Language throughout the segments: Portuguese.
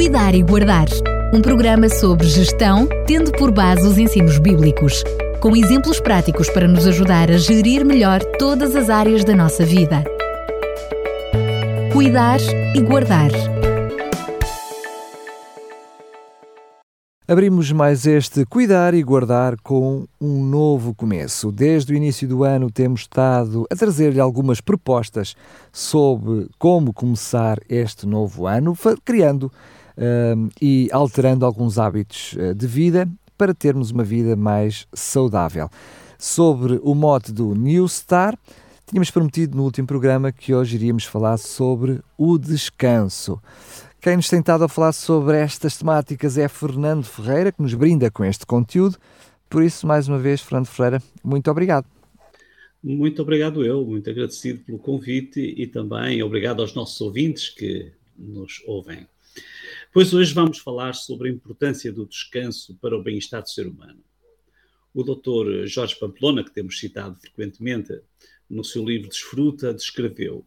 Cuidar e Guardar um programa sobre gestão, tendo por base os ensinos bíblicos, com exemplos práticos para nos ajudar a gerir melhor todas as áreas da nossa vida. Cuidar e Guardar. Abrimos mais este Cuidar e Guardar com um novo começo. Desde o início do ano temos estado a trazer-lhe algumas propostas sobre como começar este novo ano, criando e alterando alguns hábitos uh, de vida para termos uma vida mais saudável. Sobre o mote do New Star, tínhamos prometido no último programa que hoje iríamos falar sobre o descanso. Quem nos tem estado a falar sobre estas temáticas é Fernando Ferreira, que nos brinda com este conteúdo. Por isso, mais uma vez, Fernando Ferreira, muito obrigado. Muito obrigado eu, muito agradecido pelo convite e também obrigado aos nossos ouvintes que nos ouvem. Pois hoje vamos falar sobre a importância do descanso para o bem-estar do ser humano. O Dr. Jorge Pamplona, que temos citado frequentemente no seu livro Desfruta, descreveu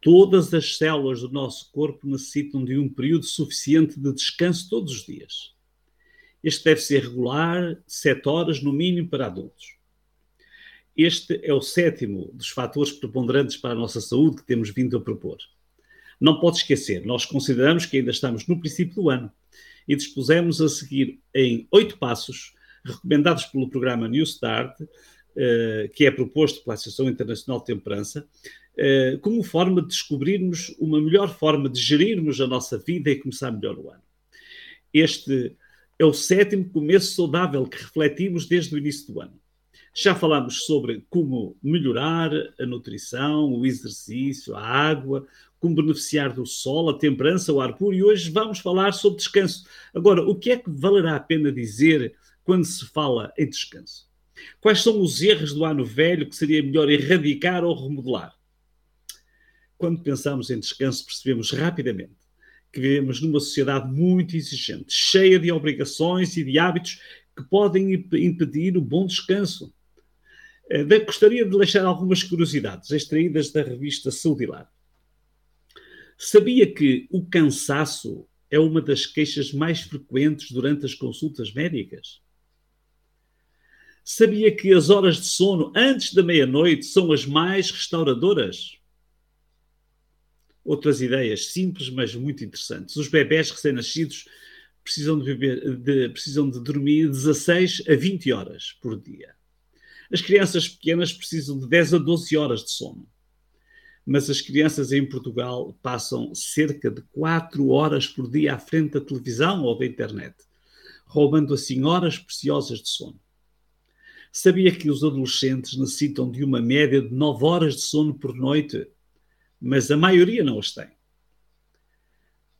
Todas as células do nosso corpo necessitam de um período suficiente de descanso todos os dias. Este deve ser regular, sete horas no mínimo para adultos. Este é o sétimo dos fatores preponderantes para a nossa saúde que temos vindo a propor. Não pode esquecer, nós consideramos que ainda estamos no princípio do ano e dispusemos a seguir em oito passos, recomendados pelo programa New Start, eh, que é proposto pela Associação Internacional de Temperança, eh, como forma de descobrirmos uma melhor forma de gerirmos a nossa vida e começar melhor o ano. Este é o sétimo começo saudável que refletimos desde o início do ano. Já falámos sobre como melhorar a nutrição, o exercício, a água, como beneficiar do sol, a temperança, o ar puro, e hoje vamos falar sobre descanso. Agora, o que é que valerá a pena dizer quando se fala em descanso? Quais são os erros do ano velho que seria melhor erradicar ou remodelar? quando pensamos em descanso, percebemos rapidamente que vivemos numa sociedade muito exigente, cheia de obrigações e de hábitos que podem impedir o bom descanso. Eh, gostaria de deixar algumas curiosidades extraídas da revista Saudilar. Sabia que o cansaço é uma das queixas mais frequentes durante as consultas médicas? Sabia que as horas de sono antes da meia-noite são as mais restauradoras? outras ideias simples, mas muito interessantes. Os bebés recém-nascidos precisam de, beber, de, precisam de dormir 16 a 20 horas por dia. As crianças pequenas precisam de 10 a 12 horas de sono. Mas as crianças em Portugal passam cerca de 4 horas por dia à frente da televisão ou da internet, roubando assim horas preciosas de sono. Sabia que os adolescentes necessitam de uma média de 9 horas de sono por noite? mas a maioria não as tem.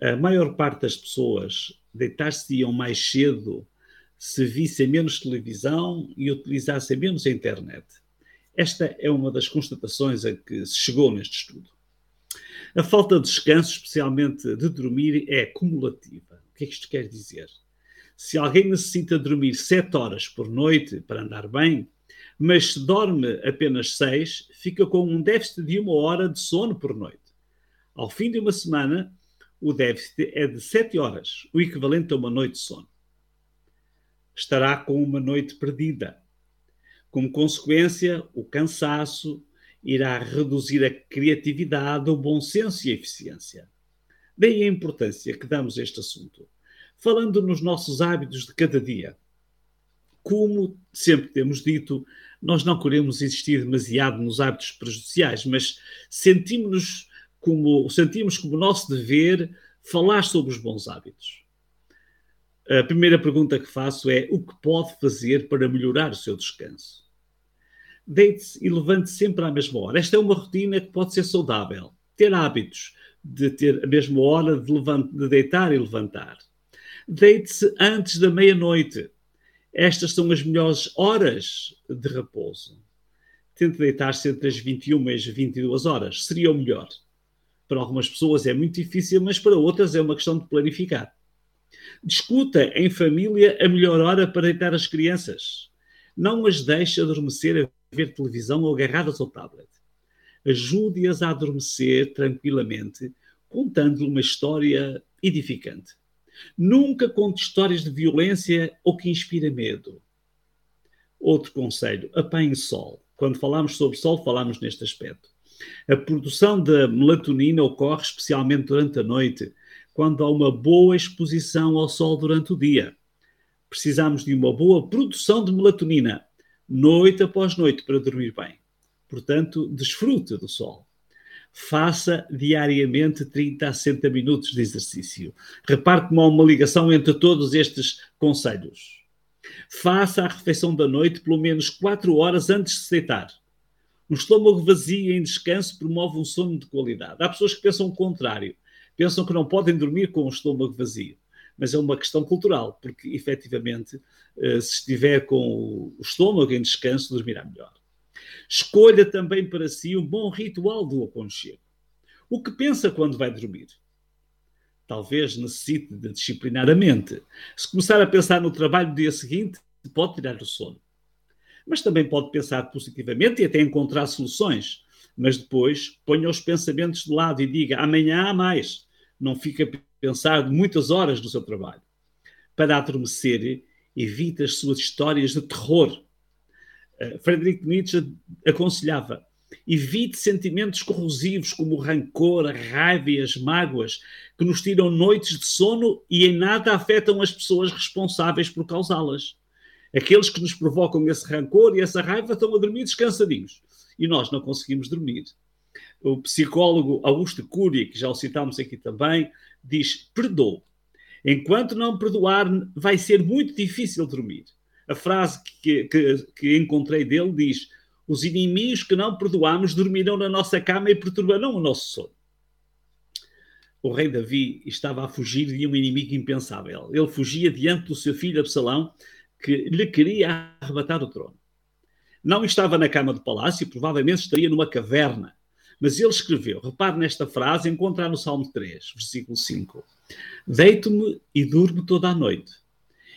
A maior parte das pessoas deitar-se-iam mais cedo se vissem menos televisão e utilizassem menos a internet. Esta é uma das constatações a que se chegou neste estudo. A falta de descanso, especialmente de dormir, é cumulativa. O que é que isto quer dizer? Se alguém necessita dormir 7 horas por noite para andar bem, mas se dorme apenas seis, fica com um déficit de uma hora de sono por noite. Ao fim de uma semana, o déficit é de sete horas, o equivalente a uma noite de sono. Estará com uma noite perdida. Como consequência, o cansaço irá reduzir a criatividade, o bom senso e a eficiência. Daí a importância que damos a este assunto. Falando nos nossos hábitos de cada dia. Como sempre temos dito, nós não queremos insistir demasiado nos hábitos prejudiciais, mas sentimos-nos como, sentimos como nosso dever falar sobre os bons hábitos. A primeira pergunta que faço é: o que pode fazer para melhorar o seu descanso? Deite-se e levante sempre à mesma hora. Esta é uma rotina que pode ser saudável. Ter hábitos de ter a mesma hora de, de deitar e levantar. Deite-se antes da meia-noite estas são as melhores horas de repouso. Tente deitar-se entre as 21 e as 22 horas. Seria o melhor. Para algumas pessoas é muito difícil, mas para outras é uma questão de planificar. Discuta em família a melhor hora para deitar as crianças. Não as deixe adormecer a ver televisão ou agarradas ao tablet. Ajude-as a adormecer tranquilamente, contando-lhe uma história edificante. Nunca conte histórias de violência ou que inspira medo. Outro conselho: apanhe sol. Quando falamos sobre sol, falamos neste aspecto. A produção da melatonina ocorre especialmente durante a noite, quando há uma boa exposição ao sol durante o dia. Precisamos de uma boa produção de melatonina, noite após noite, para dormir bem. Portanto, desfrute do sol. Faça diariamente 30 a 60 minutos de exercício. Repare como há uma ligação entre todos estes conselhos. Faça a refeição da noite pelo menos 4 horas antes de se deitar. Um estômago vazio em descanso promove um sono de qualidade. Há pessoas que pensam o contrário. Pensam que não podem dormir com o estômago vazio. Mas é uma questão cultural, porque efetivamente, eh, se estiver com o estômago em descanso, dormirá melhor. Escolha também para si um bom ritual do aconchego. O que pensa quando vai dormir? Talvez necessite de disciplinar a mente. Se começar a pensar no trabalho do dia seguinte, pode tirar o sono. Mas também pode pensar positivamente e até encontrar soluções. Mas depois ponha os pensamentos de lado e diga amanhã há mais. Não fica a pensar muitas horas no seu trabalho. Para adormecer, evite as suas histórias de terror eh, Friedrich Nietzsche aconselhava: evite sentimentos corrosivos como o rancor, a raiva e as mágoas, que nos tiram noites de sono e em nada afetam as pessoas responsáveis por causá-las. Aqueles que nos provocam esse rancor e essa raiva estão a dormir descansadinhos e nós não conseguimos dormir. O psicólogo Augusto Cury, que já o citámos aqui também, diz: perdoe. Enquanto não perdoar, vai ser muito difícil dormir. A frase que, que, que encontrei dele diz: Os inimigos que não perdoamos dormirão na nossa cama e perturbarão o nosso sono. O rei Davi estava a fugir de um inimigo impensável. Ele fugia diante do seu filho Absalão, que lhe queria arrebatar o trono. Não estava na cama do palácio, provavelmente estaria numa caverna. Mas ele escreveu, repare nesta frase, encontra no Salmo 3, versículo 5. Deito-me e durmo toda a noite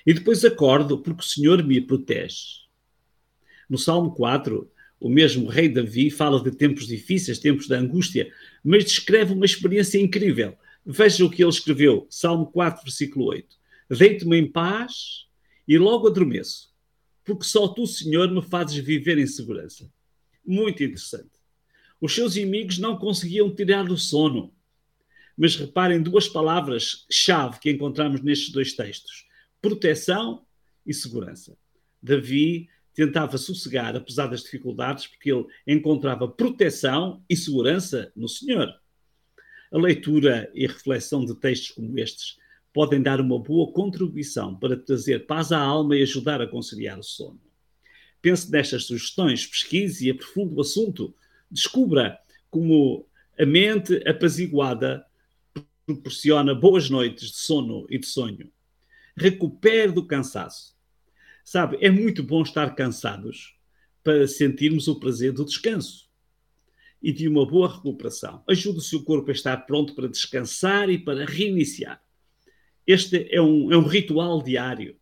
e depois acordo porque o Senhor me protege. No Salmo 4, o mesmo rei Davi fala de tempos difíceis, tempos de angústia, mas descreve uma experiência incrível. Veja o que ele escreveu, Salmo 4, versículo 8. Deito-me em paz e logo adormeço, porque só tu, Senhor, me fazes viver em segurança. Muito interessante. Os seus inimigos não conseguiam tirar o sono. Mas reparem duas palavras-chave que encontramos nestes dois textos proteção e segurança. Davi tentava sossegar, apesar das dificuldades, porque ele encontrava proteção e segurança no Senhor. A leitura e a reflexão de textos como estes podem dar uma boa contribuição para trazer paz à alma e ajudar a conciliar o sono. Pense nestas sugestões, pesquise e aprofunde o assunto. Descubra como a mente apaziguada proporciona boas noites de sono e de sonho recupere do cansaço. Sabe, é muito bom estar cansados para sentirmos o prazer do descanso e de uma boa recuperação. Ajuda o seu corpo a estar pronto para descansar e para reiniciar. Este é um, é um ritual diário.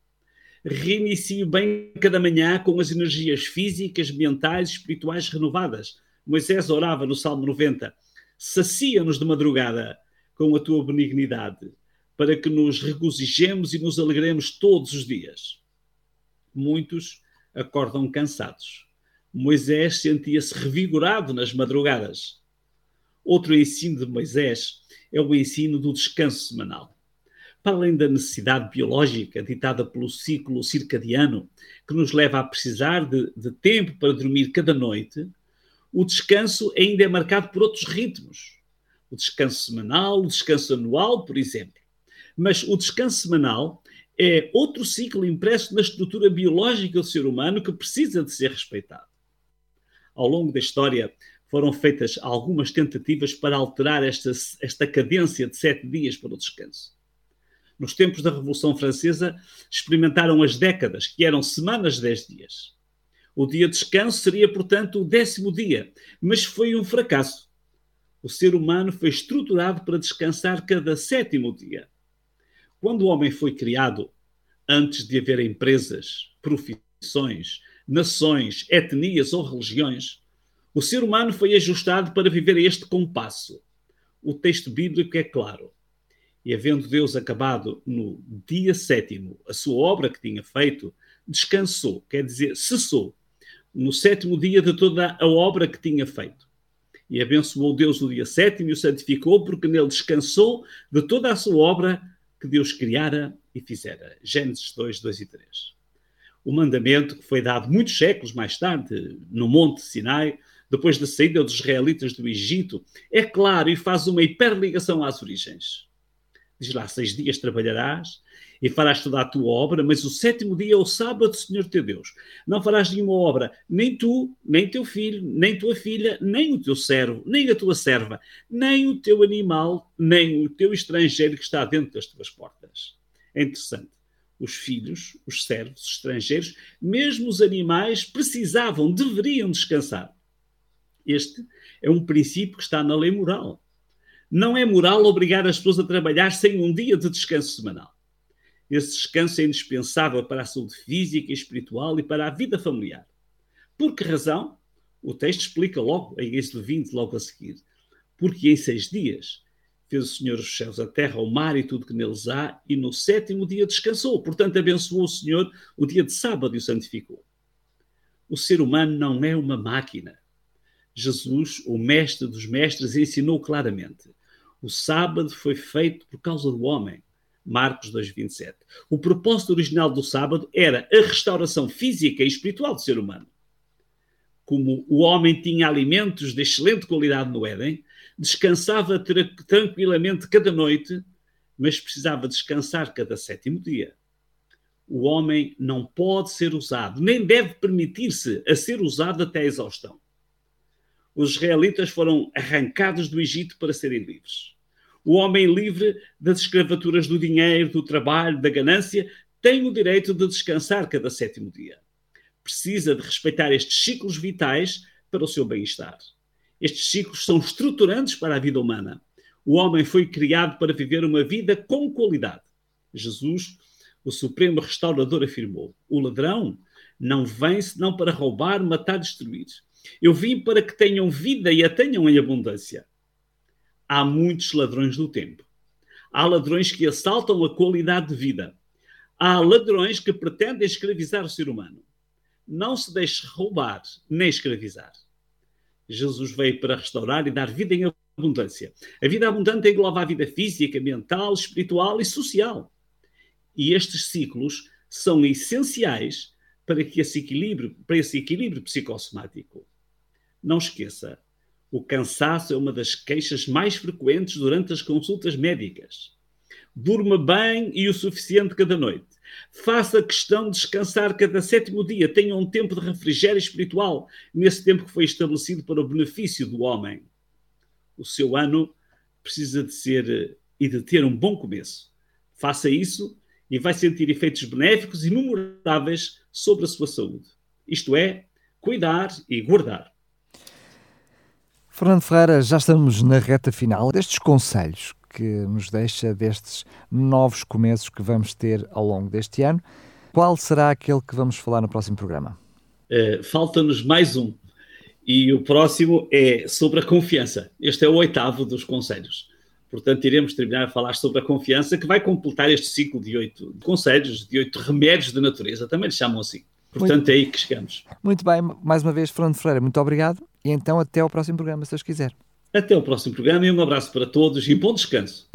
Reinicie bem cada manhã com as energias físicas, mentais e espirituais renovadas. Moisés orava no Salmo 90: sacia-nos de madrugada com a tua benignidade para que nos regozijemos e nos alegremos todos os dias. Muitos acordam cansados. Moisés sentia-se revigorado nas madrugadas. Outro ensino de Moisés é o ensino do descanso semanal. Para além da necessidade biológica ditada pelo ciclo circadiano, que nos leva a precisar de, de tempo para dormir cada noite, o descanso ainda é marcado por outros ritmos. O descanso semanal, o descanso anual, por exemplo. Mas o descanso semanal é outro ciclo impresso na estrutura biológica do ser humano que precisa de ser respeitado. Ao longo da história, foram feitas algumas tentativas para alterar esta, esta cadência de sete dias para o descanso. Nos tempos da Revolução Francesa, experimentaram as décadas, que eram semanas de dez dias. O dia de descanso seria, portanto, o décimo dia, mas foi um fracasso. O ser humano foi estruturado para descansar cada sétimo dia. Quando o homem foi criado, antes de haver empresas, profissões, nações, etnias ou religiões, o ser humano foi ajustado para viver a este compasso. O texto bíblico é claro. E havendo Deus acabado no dia sétimo a sua obra que tinha feito, descansou, quer dizer, cessou, no sétimo dia de toda a obra que tinha feito. E abençoou Deus no dia sétimo e o santificou, porque nele descansou de toda a sua obra que Deus criara e fizera. Gênesis 2, 2 e 3. O mandamento que foi dado muitos séculos mais tarde, no Monte Sinai, depois da saída dos israelitas do Egito, é claro e faz uma hiperligação às origens. Diz lá: seis dias trabalharás e farás toda a tua obra, mas o sétimo dia é o sábado, Senhor teu Deus. Não farás nenhuma obra, nem tu, nem teu filho, nem tua filha, nem o teu servo, nem a tua serva, nem o teu animal, nem o teu estrangeiro que está dentro das tuas portas. É interessante. Os filhos, os servos, os estrangeiros, mesmo os animais, precisavam, deveriam descansar. Este é um princípio que está na lei moral. Não é moral obrigar as pessoas a trabalhar sem um dia de descanso semanal. Esse descanso é indispensável para a saúde física e espiritual e para a vida familiar. Por que razão? O texto explica logo, em Êxodo 20, logo a seguir. Porque em seis dias fez o Senhor os céus, a terra, o mar e tudo que neles há, e no sétimo dia descansou. Portanto, abençoou o Senhor o dia de sábado e o santificou. O ser humano não é uma máquina. Jesus, o mestre dos mestres, ensinou claramente: o sábado foi feito por causa do homem. Marcos 2,27. O propósito original do sábado era a restauração física e espiritual do ser humano. Como o homem tinha alimentos de excelente qualidade no Éden, descansava tranquilamente cada noite, mas precisava descansar cada sétimo dia. O homem não pode ser usado, nem deve permitir-se a ser usado até a exaustão os israelitas foram arrancados do Egito para serem livres. O homem livre das escravaturas do dinheiro, do trabalho, da ganância, tem o direito de descansar cada sétimo dia. Precisa de respeitar estes ciclos vitais para o seu bem-estar. Estes ciclos são estruturantes para a vida humana. O homem foi criado para viver uma vida com qualidade. Jesus, o Supremo Restaurador, afirmou: o ladrão não vem senão para roubar, matar destruir. Eu vim para que tenham vida e a tenham em abundância. Há muitos ladrões do tempo. Há ladrões que assaltam a qualidade de vida. Há ladrões que pretendem escravizar o ser humano. Não se deixe roubar nem escravizar. Jesus veio para restaurar e dar vida em abundância. A vida abundante engloba a vida física, mental, espiritual e social. E estes ciclos são essenciais para, que esse equilíbrio, para esse equilíbrio psicossomático. Não esqueça, o cansaço é uma das queixas mais frequentes durante as consultas médicas. Durma bem e o suficiente cada noite. Faça questão de descansar cada sétimo dia. Tenha um tempo de refrigério espiritual nesse tempo que foi estabelecido para o benefício do homem. O seu ano precisa de ser e de ter um bom começo. Faça isso e vai sentir efeitos benéficos e memoráveis sobre a sua saúde. Isto é, cuidar e guardar. Fernando Ferreira, já estamos na reta final destes conselhos que nos deixa destes novos começos que vamos ter ao longo deste ano. Qual será aquele que vamos falar no próximo programa? Uh, Falta-nos mais um. E o próximo é sobre a confiança. Este é o oitavo dos conselhos. Portanto, iremos terminar a falar sobre a confiança, que vai completar este ciclo de oito conselhos, de oito remédios de natureza, também lhe chamam assim. Portanto, muito, é aí que chegamos. Muito bem, mais uma vez, Fernando Freire, muito obrigado e então até ao próximo programa, se Deus quiser. Até ao próximo programa e um abraço para todos e bom descanso.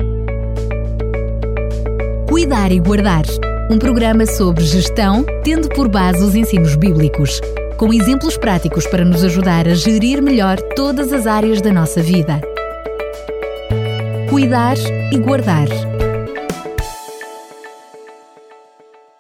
Cuidar e Guardar um programa sobre gestão, tendo por base os ensinos bíblicos, com exemplos práticos para nos ajudar a gerir melhor todas as áreas da nossa vida. Cuidar e Guardar